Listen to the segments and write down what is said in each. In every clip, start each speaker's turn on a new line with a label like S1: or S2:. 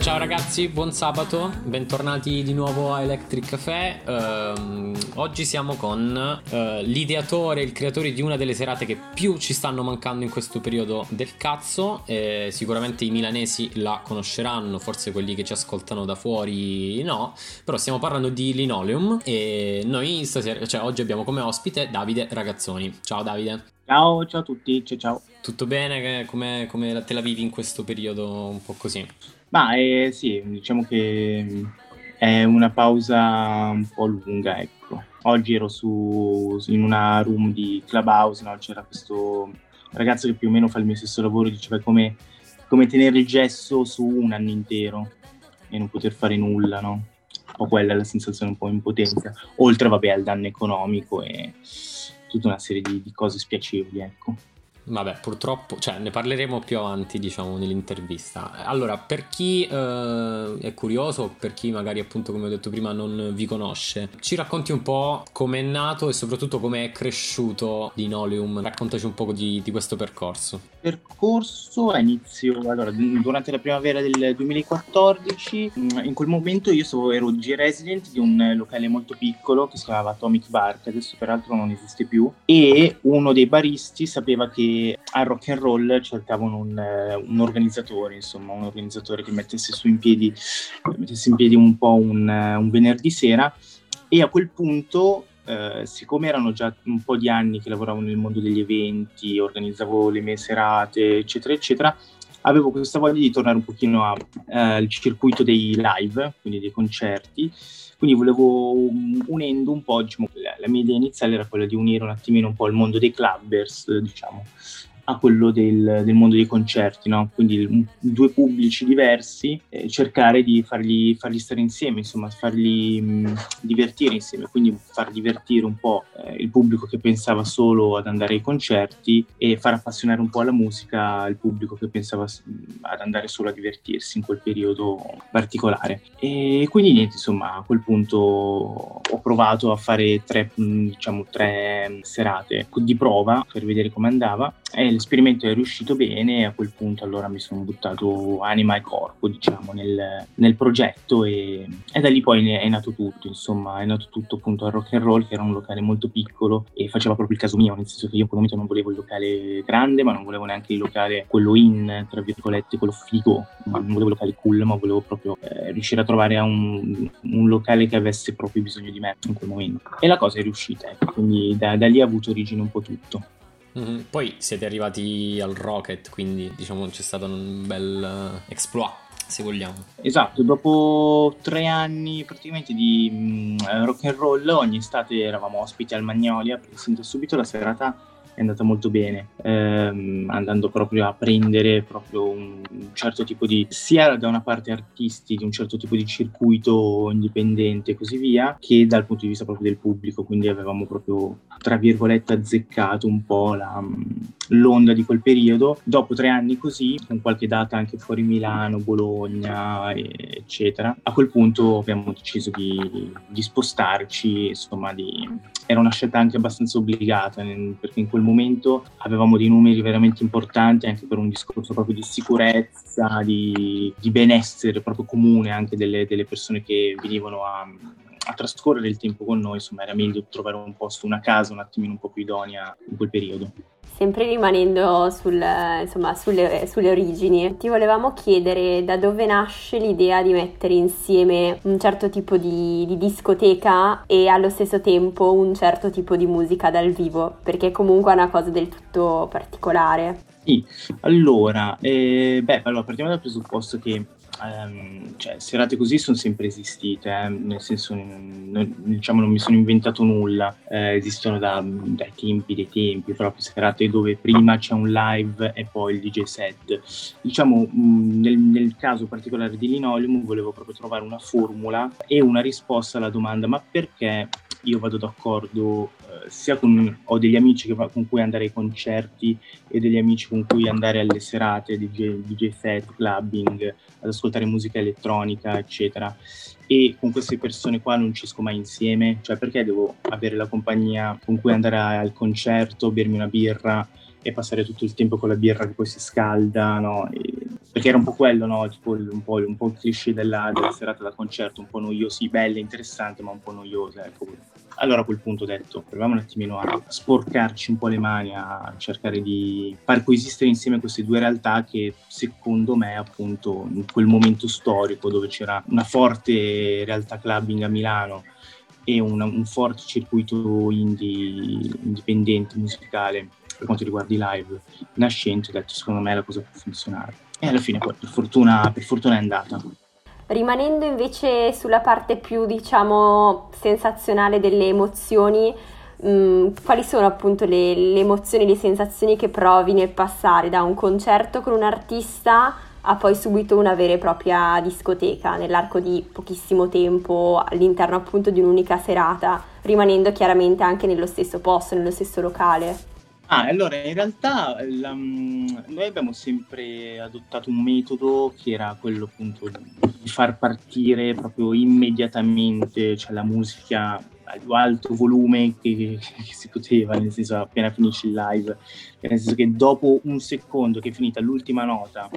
S1: Ciao ragazzi, buon sabato, bentornati di nuovo a Electric Café. Ehm, oggi siamo con eh, l'ideatore, il creatore di una delle serate che più ci stanno mancando in questo periodo del cazzo. Eh, sicuramente i milanesi la conosceranno, forse quelli che ci ascoltano da fuori no, però stiamo parlando di Linoleum e noi stasera, cioè oggi abbiamo come ospite Davide Ragazzoni. Ciao Davide.
S2: Ciao, ciao a tutti, ciao ciao.
S1: Tutto bene? Come, come te la vivi in questo periodo un po' così?
S2: Ma eh, sì, diciamo che mh, è una pausa un po' lunga, ecco. Oggi ero su, in una room di Clubhouse, no? C'era questo ragazzo che più o meno fa il mio stesso lavoro, diceva come, come tenere il gesso su un anno intero e non poter fare nulla, no? Un po' quella è la sensazione un po' impotenza, oltre vabbè al danno economico e tutta una serie di, di cose spiacevoli, ecco.
S1: Vabbè, purtroppo, cioè ne parleremo più avanti, diciamo, nell'intervista. Allora, per chi eh, è curioso, per chi magari appunto, come ho detto prima, non vi conosce, ci racconti un po' come è nato e soprattutto come è cresciuto Linoleum. Raccontaci un po' di, di questo percorso.
S2: Percorso a inizio, allora, durante la primavera del 2014, mh, in quel momento io so- ero G resident di un locale molto piccolo che si chiamava Atomic Bar, che adesso peraltro non esiste più, e uno dei baristi sapeva che al rock and roll cercavano un, eh, un organizzatore, insomma, un organizzatore che mettesse su in piedi, mettesse in piedi un po' un, eh, un venerdì sera, e a quel punto eh, siccome erano già un po' di anni che lavoravo nel mondo degli eventi, organizzavo le mie serate, eccetera, eccetera, avevo questa voglia di tornare un pochino a- eh, al circuito dei live, quindi dei concerti. Quindi volevo, um, unendo un po', diciamo, la, la mia idea iniziale era quella di unire un attimino un po' il mondo dei clubbers, diciamo, a quello del, del mondo dei concerti, no? Quindi due pubblici diversi, eh, cercare di farli, farli stare insieme, insomma, farli mh, divertire insieme, quindi far divertire un po' eh, il pubblico che pensava solo ad andare ai concerti e far appassionare un po' alla musica il pubblico che pensava s- ad andare solo a divertirsi in quel periodo particolare. E quindi niente, insomma, a quel punto ho provato a fare tre, mh, diciamo, tre serate di prova per vedere come andava e l'esperimento è riuscito bene e a quel punto allora mi sono buttato anima e corpo, diciamo, nel, nel progetto e, e da lì poi è nato tutto, insomma, è nato tutto appunto al rock and roll che era un locale molto piccolo e faceva proprio il caso mio, nel senso che io in quel momento non volevo il locale grande, ma non volevo neanche il locale quello in, tra virgolette, quello figo, ma non volevo il locale cool, ma volevo proprio eh, riuscire a trovare un, un locale che avesse proprio bisogno di me in quel momento. E la cosa è riuscita, ecco, quindi da, da lì ha avuto origine un po' tutto.
S1: Mhm. Poi siete arrivati al Rocket, quindi diciamo c'è stato un bel eh, exploit, se vogliamo.
S2: Esatto, dopo tre anni praticamente di mh, rock and roll, ogni estate eravamo ospiti al Magnolia, perché da subito la serata è andata molto bene, ehm, andando proprio a prendere proprio un, un certo tipo di, sia da una parte artisti di un certo tipo di circuito indipendente e così via, che dal punto di vista proprio del pubblico, quindi avevamo proprio, tra virgolette, azzeccato un po' la, l'onda di quel periodo. Dopo tre anni così, con qualche data anche fuori Milano, Bologna, eccetera, a quel punto abbiamo deciso di, di spostarci, insomma, di... era una scelta anche abbastanza obbligata, perché in quel momento avevamo dei numeri veramente importanti anche per un discorso proprio di sicurezza, di, di benessere proprio comune anche delle, delle persone che venivano a a trascorrere il tempo con noi, insomma era meglio trovare un posto, una casa un attimino un po' più idonea in quel periodo.
S3: Sempre rimanendo sul, insomma, sulle, sulle origini, ti volevamo chiedere da dove nasce l'idea di mettere insieme un certo tipo di, di discoteca e allo stesso tempo un certo tipo di musica dal vivo, perché comunque è una cosa del tutto particolare.
S2: Sì, allora, eh, beh, allora partiamo dal presupposto che ehm, cioè, serate così sono sempre esistite, eh, nel senso, non, diciamo, non mi sono inventato nulla, eh, esistono da- dai tempi dei tempi, proprio serate dove prima c'è un live e poi il DJ set. Diciamo, mh, nel, nel caso particolare di Linoleum volevo proprio trovare una formula e una risposta alla domanda, ma perché io vado d'accordo eh, sia con ho degli amici va- con cui andare ai concerti e degli amici con cui andare alle serate DJ, DJ set, clubbing, ad ascoltare musica elettronica, eccetera. E con queste persone qua non ci esco mai insieme, cioè perché devo avere la compagnia con cui andare al concerto, bermi una birra e passare tutto il tempo con la birra che poi si scalda, no? E, perché era un po' quello, no? Tipo un po', un po il cliché della, della, serata da concerto, un po' noiosi, bella, interessante, ma un po' noiosa, ecco. Allora a quel punto ho detto, proviamo un attimino a sporcarci un po' le mani, a cercare di far coesistere insieme queste due realtà che secondo me appunto in quel momento storico dove c'era una forte realtà clubbing a Milano e una, un forte circuito indie, indipendente musicale per quanto riguarda i live nascente, ho detto secondo me la cosa può funzionare. E alla fine poi per fortuna, per fortuna è andata.
S3: Rimanendo invece sulla parte più, diciamo, sensazionale delle emozioni, mh, mm, quali sono appunto le, le emozioni, le sensazioni che provi nel passare da un concerto con un artista a poi subito una vera e propria discoteca nell'arco di pochissimo tempo all'interno appunto di un'unica serata, rimanendo chiaramente anche nello stesso posto, nello stesso locale.
S2: Ah, allora in realtà la, mm, noi abbiamo sempre adottato un metodo che era quello appunto di far partire proprio immediatamente cioè la musica al più alto volume che, che, si poteva, nel senso appena finisce il live, nel senso che dopo un secondo che è finita l'ultima nota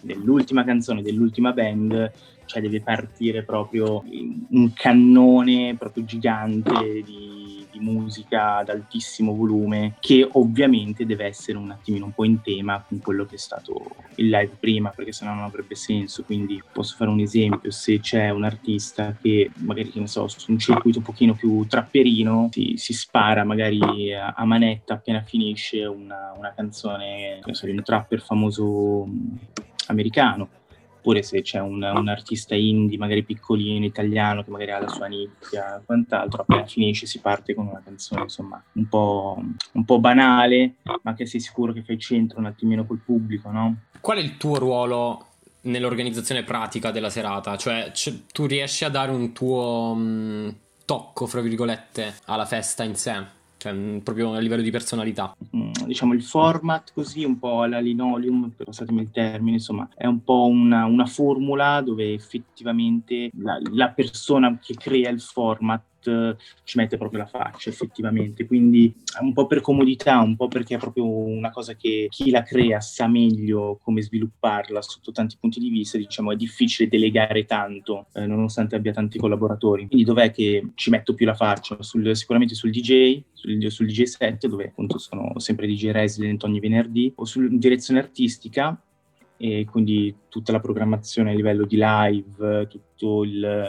S2: dell'ultima canzone dell'ultima band, cioè deve partire proprio un cannone proprio gigante di, di, musica ad altissimo volume che ovviamente deve essere un attimino un po' in tema con quello che è stato il live prima perché sennò non avrebbe senso. Quindi posso fare un esempio se c'è un artista che magari che ne so su un circuito un pochino più trapperino si, si spara magari a, manetta appena finisce una, una canzone di un trapper famoso americano, oppure se c'è un, un, artista indie, magari piccolino, italiano, che magari ha la sua nicchia quant'altro, appena finisce si parte con una canzone insomma un po', un po', banale, ma che sei sicuro che fai centro un attimino col pubblico, no?
S1: Qual è il tuo ruolo nell'organizzazione pratica della serata? Cioè, c- tu riesci a dare un tuo mh, mm, tocco, fra virgolette, alla festa in sé? Cioè mm, proprio a livello di personalità.
S2: Mm, diciamo il format così, un po' alla linoleum, passatemi il termine, insomma, è un po' una, una formula dove effettivamente la, la persona che crea il format ci mette proprio la faccia effettivamente, quindi un po' per comodità, un po' perché è proprio una cosa che chi la crea sa meglio come svilupparla sotto tanti punti di vista, diciamo è difficile delegare tanto eh, nonostante abbia tanti collaboratori. Quindi dov'è che ci metto più la faccia? Sul, sicuramente sul DJ, sul, sul DJ set dove appunto sono sempre DJ resident ogni venerdì o sulla direzione artistica e quindi tutta la programmazione a livello di live, tutto il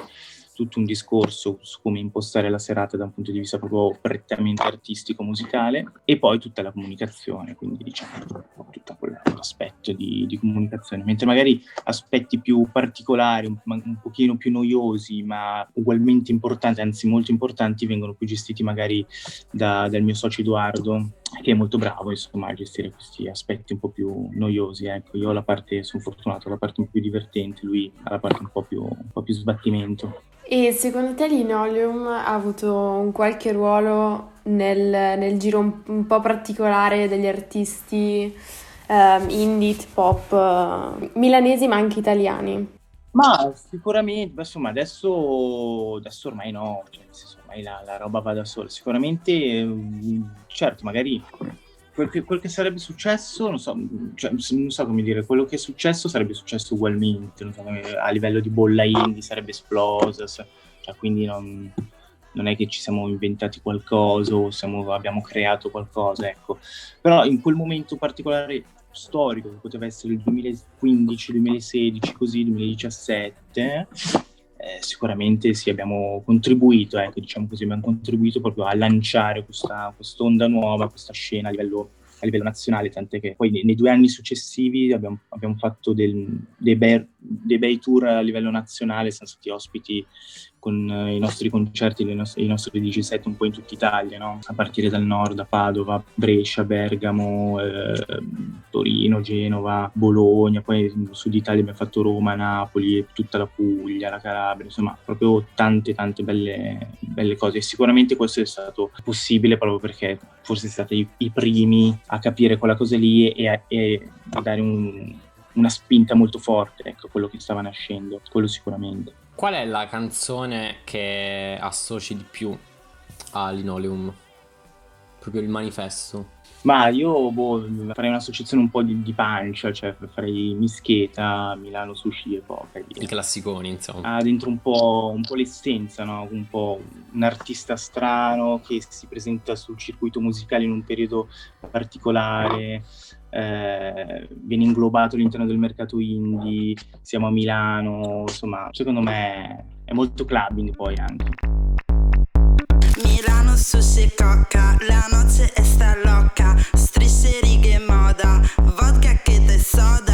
S2: tutto un discorso su come impostare la serata da un punto di vista proprio prettamente artistico, musicale, e poi tutta la comunicazione, quindi diciamo tutto quell'aspetto di, di comunicazione, mentre magari aspetti più particolari, un, un pochino più noiosi, ma ugualmente importanti, anzi molto importanti, vengono più gestiti magari da, dal mio socio Edoardo, che è molto bravo insomma a gestire questi aspetti un po' più noiosi ecco io ho la parte sono fortunato la parte un po' più divertente lui ha la parte un po' più, un po più sbattimento
S4: e secondo te Linoleum ha avuto un qualche ruolo nel, nel giro un, un, po' particolare degli artisti um, indie, pop, uh, milanesi ma anche italiani?
S2: Ma sicuramente, insomma, adesso, adesso ormai no, cioè, ormai la, la, roba va da sola. Sicuramente, certo, magari quel che, quel che, sarebbe successo, non so, cioè, non so come dire, quello che è successo sarebbe successo ugualmente, so, a livello di bolla indie sarebbe esplosa, cioè, quindi non, non, è che ci siamo inventati qualcosa o siamo, abbiamo creato qualcosa, ecco. Però in quel momento particolare storico, che poteva essere il 2015, 2016, così, 2017, eh, sicuramente sì, abbiamo contribuito, ecco, diciamo così, abbiamo contribuito proprio a lanciare questa onda nuova, questa scena a livello, a livello, nazionale, tant'è che poi nei, nei due anni successivi abbiamo, abbiamo fatto del, dei, bei, dei, bei, tour a livello nazionale, siamo stati ospiti con eh, i nostri concerti, i nostri, i nostri DJ set un po' in tutta Italia, no? a partire dal nord, a Padova, Brescia, Bergamo, eh, Torino, Genova, Bologna, poi nel sud Italia abbiamo fatto Roma, Napoli, tutta la Puglia, la Calabria, insomma proprio tante tante belle, belle cose e sicuramente questo è stato possibile proprio perché forse siete i, i primi a capire quella cosa lì e a, e a dare un, una spinta molto forte, ecco, quello che stava nascendo, quello sicuramente.
S1: Qual è la canzone che associ di più a Linoleum? Proprio il manifesto.
S2: Ma io boh, farei un'associazione un po' di, di pancia, cioè farei Mischeta, Milano Sushi e Poca.
S1: I classiconi, insomma.
S2: Ha dentro un po', un po' l'essenza, no? un po' un artista strano che si presenta sul circuito musicale in un periodo particolare, eh, viene inglobato all'interno del mercato indie, siamo a Milano, insomma, secondo me è molto clubbing poi anche. Milano sushi coca, la noce è sta loca, strisce righe moda, vodka che te soda.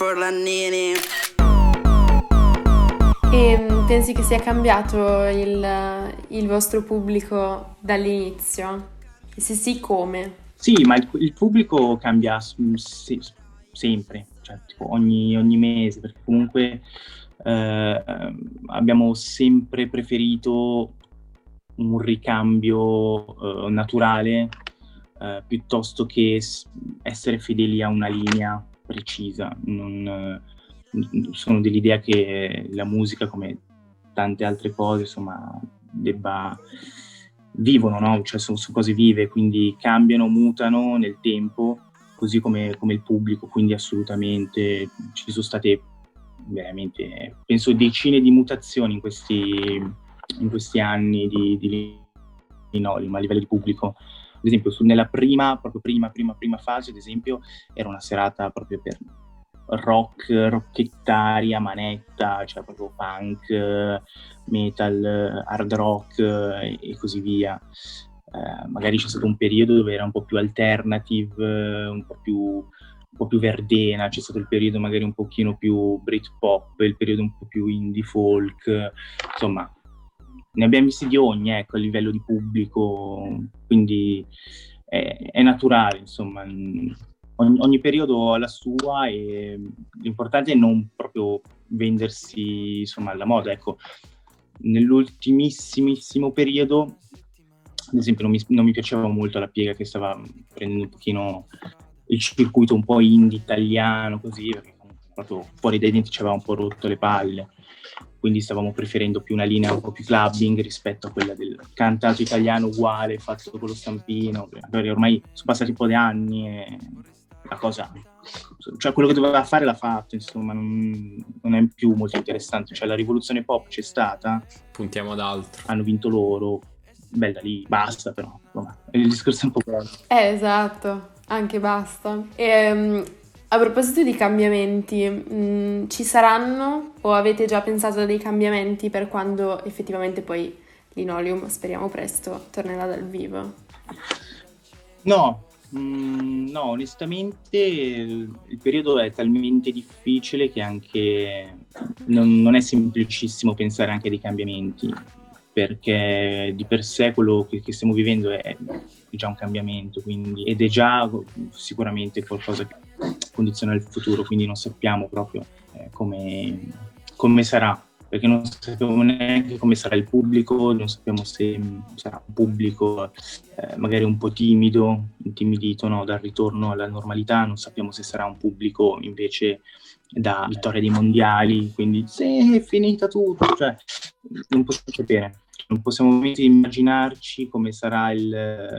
S2: Parco Forlannini.
S4: E mm, pensi che sia cambiato il, il vostro pubblico dall'inizio? E se sì, come?
S2: Sì, ma il, il pubblico cambia s- se- sempre, cioè tipo ogni, ogni mese, perché comunque eh, abbiamo sempre preferito un ricambio eh, naturale eh, piuttosto che s- essere fedeli a una linea precisa. Non, eh, sono dell'idea che la musica, come tante altre cose, insomma, debba vivono, no? Cioè sono, sono cose vive, quindi cambiano, mutano nel tempo, così come, come il pubblico, quindi assolutamente ci sono state veramente, penso, decine di mutazioni in questi, in questi anni di, di Linoleum a livello di pubblico. Ad esempio, su- nella prima, proprio prima, prima, prima fase, ad esempio, era una serata proprio per rock, rocchettaria, manetta, cioè proprio punk, metal, hard rock e così via. Eh, magari c'è stato un periodo dove era un po' più alternative, un po' più, un po' più verdena, c'è stato il periodo magari un pochino più Britpop, il periodo un po' più indie folk, insomma, ne abbiamo visti di ogni, ecco, a livello di pubblico, quindi è, è naturale, insomma, mm, ogni, ogni periodo ha la sua e l'importante è non proprio vendersi, insomma, alla moda, ecco. Nell'ultimissimissimo periodo, ad esempio, non mi, non mi piaceva molto la piega che stava prendendo un pochino il circuito un po' indie italiano, così, perché proprio fuori dai denti ci aveva un po' rotto le palle quindi stavamo preferendo più una linea un po' più clubbing rispetto a quella del cantato italiano uguale, fatto con lo stampino. Perché Ormai sono passati un po' di anni e la cosa, cioè quello che doveva fare l'ha fatto, insomma, non, non è più molto interessante. Cioè la rivoluzione pop c'è stata,
S1: Puntiamo ad altro.
S2: hanno vinto loro, bella lì, basta però, vabbè, il discorso è un po' quello.
S4: Eh, esatto, anche basta. E, a proposito di cambiamenti, mh, ci saranno o avete già pensato a dei cambiamenti per quando effettivamente poi Linoleum, speriamo presto, tornerà dal vivo?
S2: No, mm, no, onestamente il il periodo è talmente difficile che anche non, non è semplicissimo pensare anche a dei cambiamenti, perché di per sé quello che, che stiamo vivendo è, già un cambiamento, quindi, ed è già sicuramente qualcosa che condiziona il futuro, quindi non sappiamo proprio eh, come, come sarà perché non sappiamo neanche come sarà il pubblico, non sappiamo se sarà un pubblico eh, magari un po' timido, intimidito no, dal ritorno alla normalità, non sappiamo se sarà un pubblico invece da vittoria dei mondiali, quindi se è finita tutto, cioè non possiamo sapere, non possiamo immaginarci come sarà il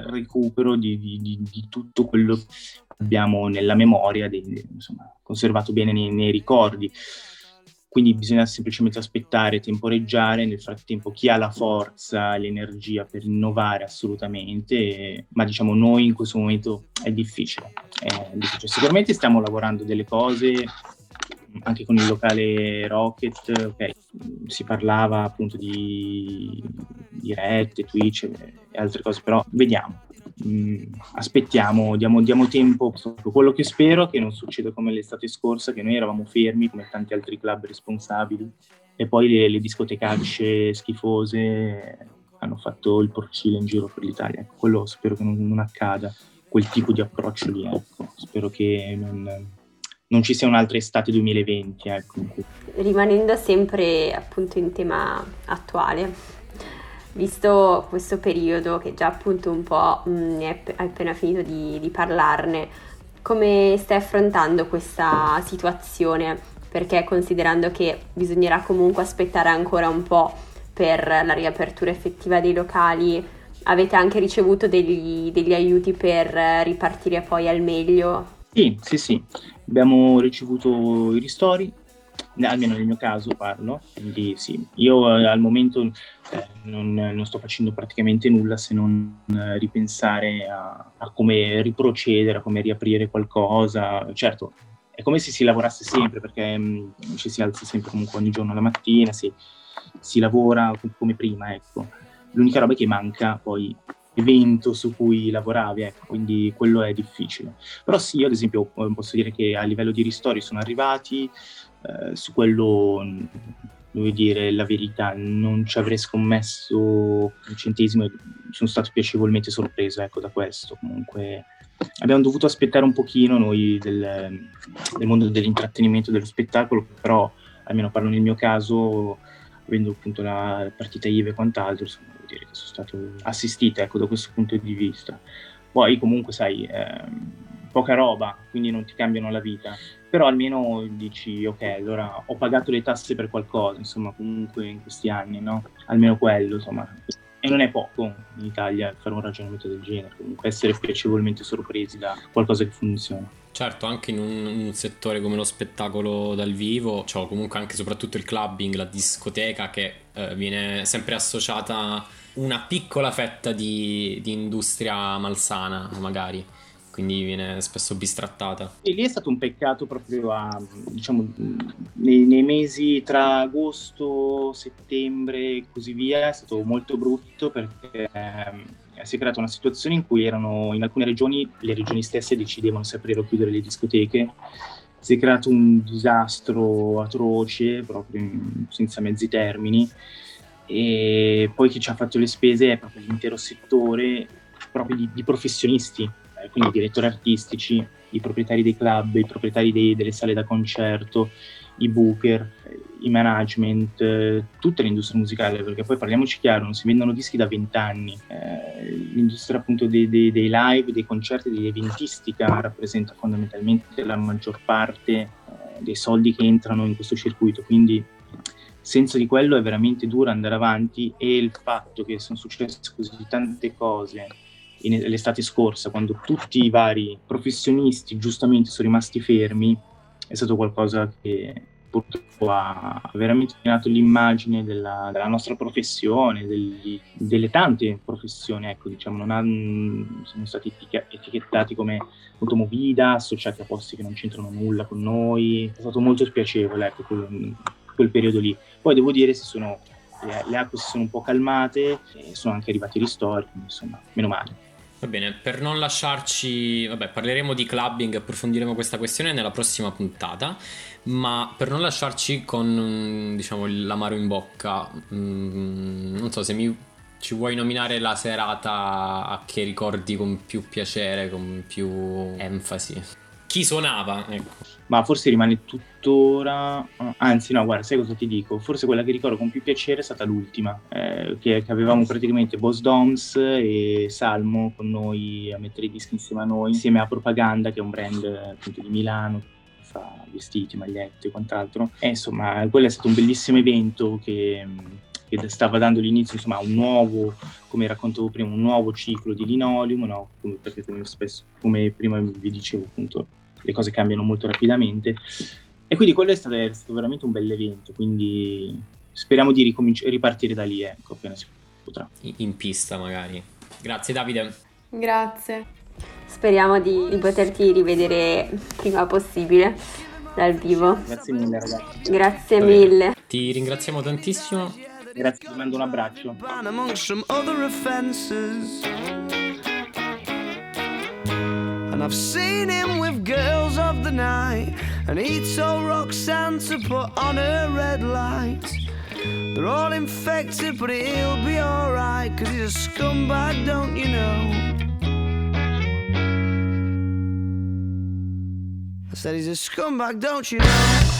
S2: recupero di, di- di- di tutto quello che abbiamo nella memoria, insomma, conservato bene nei, nei ricordi quindi bisogna semplicemente aspettare, temporeggiare, nel frattempo chi ha la forza, l'energia per innovare assolutamente, ma diciamo noi in questo momento è difficile, è difficile. Sicuramente stiamo lavorando delle cose anche con il locale Rocket, ok, si parlava appunto di dirette, Twitch e altre cose, però vediamo, Mm, aspettiamo, diamo, diamo, tempo. Quello che spero è che non succeda come l'estate scorsa, che noi eravamo fermi come tanti altri club responsabili e poi le, le discotecacce schifose hanno fatto il porcile in giro per l'Italia. Quello spero che non, non, accada, quel tipo di approccio lì. Ecco. Spero che non, non ci sia un'altra estate 2020. Ecco.
S3: Rimanendo sempre appunto in tema attuale, visto questo periodo che già appunto un po' mh, mm, hai appena finito di, di parlarne, come stai affrontando questa situazione? Perché considerando che bisognerà comunque aspettare ancora un po' per la riapertura effettiva dei locali, avete anche ricevuto degli, degli aiuti per ripartire poi al meglio?
S2: Sì, sì, sì. Abbiamo ricevuto i ristori, almeno nel mio caso parlo, quindi sì, io eh, al momento eh, non, non, sto facendo praticamente nulla se non eh, ripensare a, a, come riprocedere, a come riaprire qualcosa, certo è come se si lavorasse sempre perché mh, mm, ci si alza sempre comunque ogni giorno la mattina, si, si lavora come prima, ecco. L'unica roba che manca poi evento su cui lavoravi, ecco, quindi quello è difficile. Però sì, io ad esempio posso dire che a livello di ristori sono arrivati, eh, su quello devo dire la verità, non ci avrei scommesso un centesimo sono stato piacevolmente sorpreso ecco, da questo. Comunque abbiamo dovuto aspettare un pochino noi del, del mondo dell'intrattenimento, dello spettacolo, però almeno parlo nel mio caso, avendo appunto la partita IVE e quant'altro, insomma, devo dire che sono stato assistito ecco, da questo punto di vista. Poi comunque sai, eh, poca roba, quindi non ti cambiano la vita. Però almeno dici ok allora ho pagato le tasse per qualcosa insomma comunque in questi anni no? Almeno quello insomma e non è poco in Italia fare un ragionamento del genere. Comunque essere piacevolmente sorpresi da qualcosa che funziona.
S1: Certo, anche in un, un, settore come lo spettacolo dal vivo, cioè comunque anche soprattutto il clubbing, la discoteca che eh, viene sempre associata una piccola fetta di, di industria malsana, magari quindi viene spesso bistrattata.
S2: E lì è stato un peccato proprio a, diciamo, nei, nei, mesi tra agosto, settembre e così via, è stato molto brutto perché eh, si è creata una situazione in cui erano in alcune regioni, le regioni stesse decidevano se aprire o chiudere le discoteche, si è creato un disastro atroce, proprio senza mezzi termini, e poi chi ci ha fatto le spese è proprio l'intero settore proprio di, di professionisti eh, quindi i direttori artistici, i proprietari dei club, i proprietari dei, delle sale da concerto, i booker, i management, eh, tutta l'industria musicale, perché poi parliamoci chiaro, non si vendono dischi da vent'anni, eh, l'industria appunto dei, dei, dei, live, dei concerti, dell'eventistica rappresenta fondamentalmente la maggior parte eh, dei soldi che entrano in questo circuito, quindi senza di quello è veramente duro andare avanti e il fatto che sono successe così tante cose in, l'estate scorsa, quando tutti i vari professionisti giustamente sono rimasti fermi, è stato qualcosa che purtroppo ha veramente minato l'immagine della, della nostra professione, degli, delle tante professioni, ecco, diciamo, ha, siamo stati etichettati come appunto movida, associati a posti che non c'entrano nulla con noi, è stato molto spiacevole ecco, quel, quel periodo lì. Poi devo dire si sono, le, le acque si sono un po' calmate e sono anche arrivati i ristori, insomma, meno male.
S1: Va bene, per non lasciarci, vabbè, parleremo di clubbing, approfondiremo questa questione nella prossima puntata, ma per non lasciarci con, diciamo, l'amaro in bocca, mm, non so se mi, ci vuoi nominare la serata che ricordi con più piacere, con più enfasi. Chi suonava, ecco
S2: ma forse rimane tuttora, anzi no, guarda, sai cosa ti dico? Forse quella che ricordo con più piacere è stata l'ultima, eh, che, che, avevamo praticamente Boss Doms e Salmo con noi a mettere i dischi insieme a noi, insieme a Propaganda, che è un brand appunto di Milano, fa vestiti, magliette e quant'altro. E insomma, quello è stato un bellissimo evento che che stava dando l'inizio insomma, a un nuovo, come raccontavo prima, un nuovo ciclo di linoleum, no? perché come, spesso, come prima vi dicevo appunto le cose cambiano molto rapidamente E quindi quello è stato, è stato veramente un bell'evento, quindi speriamo di ricominci- ripartire da lì, ecco, appena si potrà.
S1: In, pista magari. Grazie Davide.
S4: Grazie.
S3: Speriamo di, di poterti rivedere prima possibile dal vivo.
S2: Grazie mille ragazzi.
S3: Grazie
S1: Va bene.
S3: mille.
S1: Ti ringraziamo tantissimo.
S2: Grazie, ti mando un abbraccio.
S5: some other offences. And I've seen him with girls of the night, and he told Roxanne to put on her red light. They're all infected, but he'll be alright, cause he's a scumbag, don't you know? I said he's a scumbag, don't you know?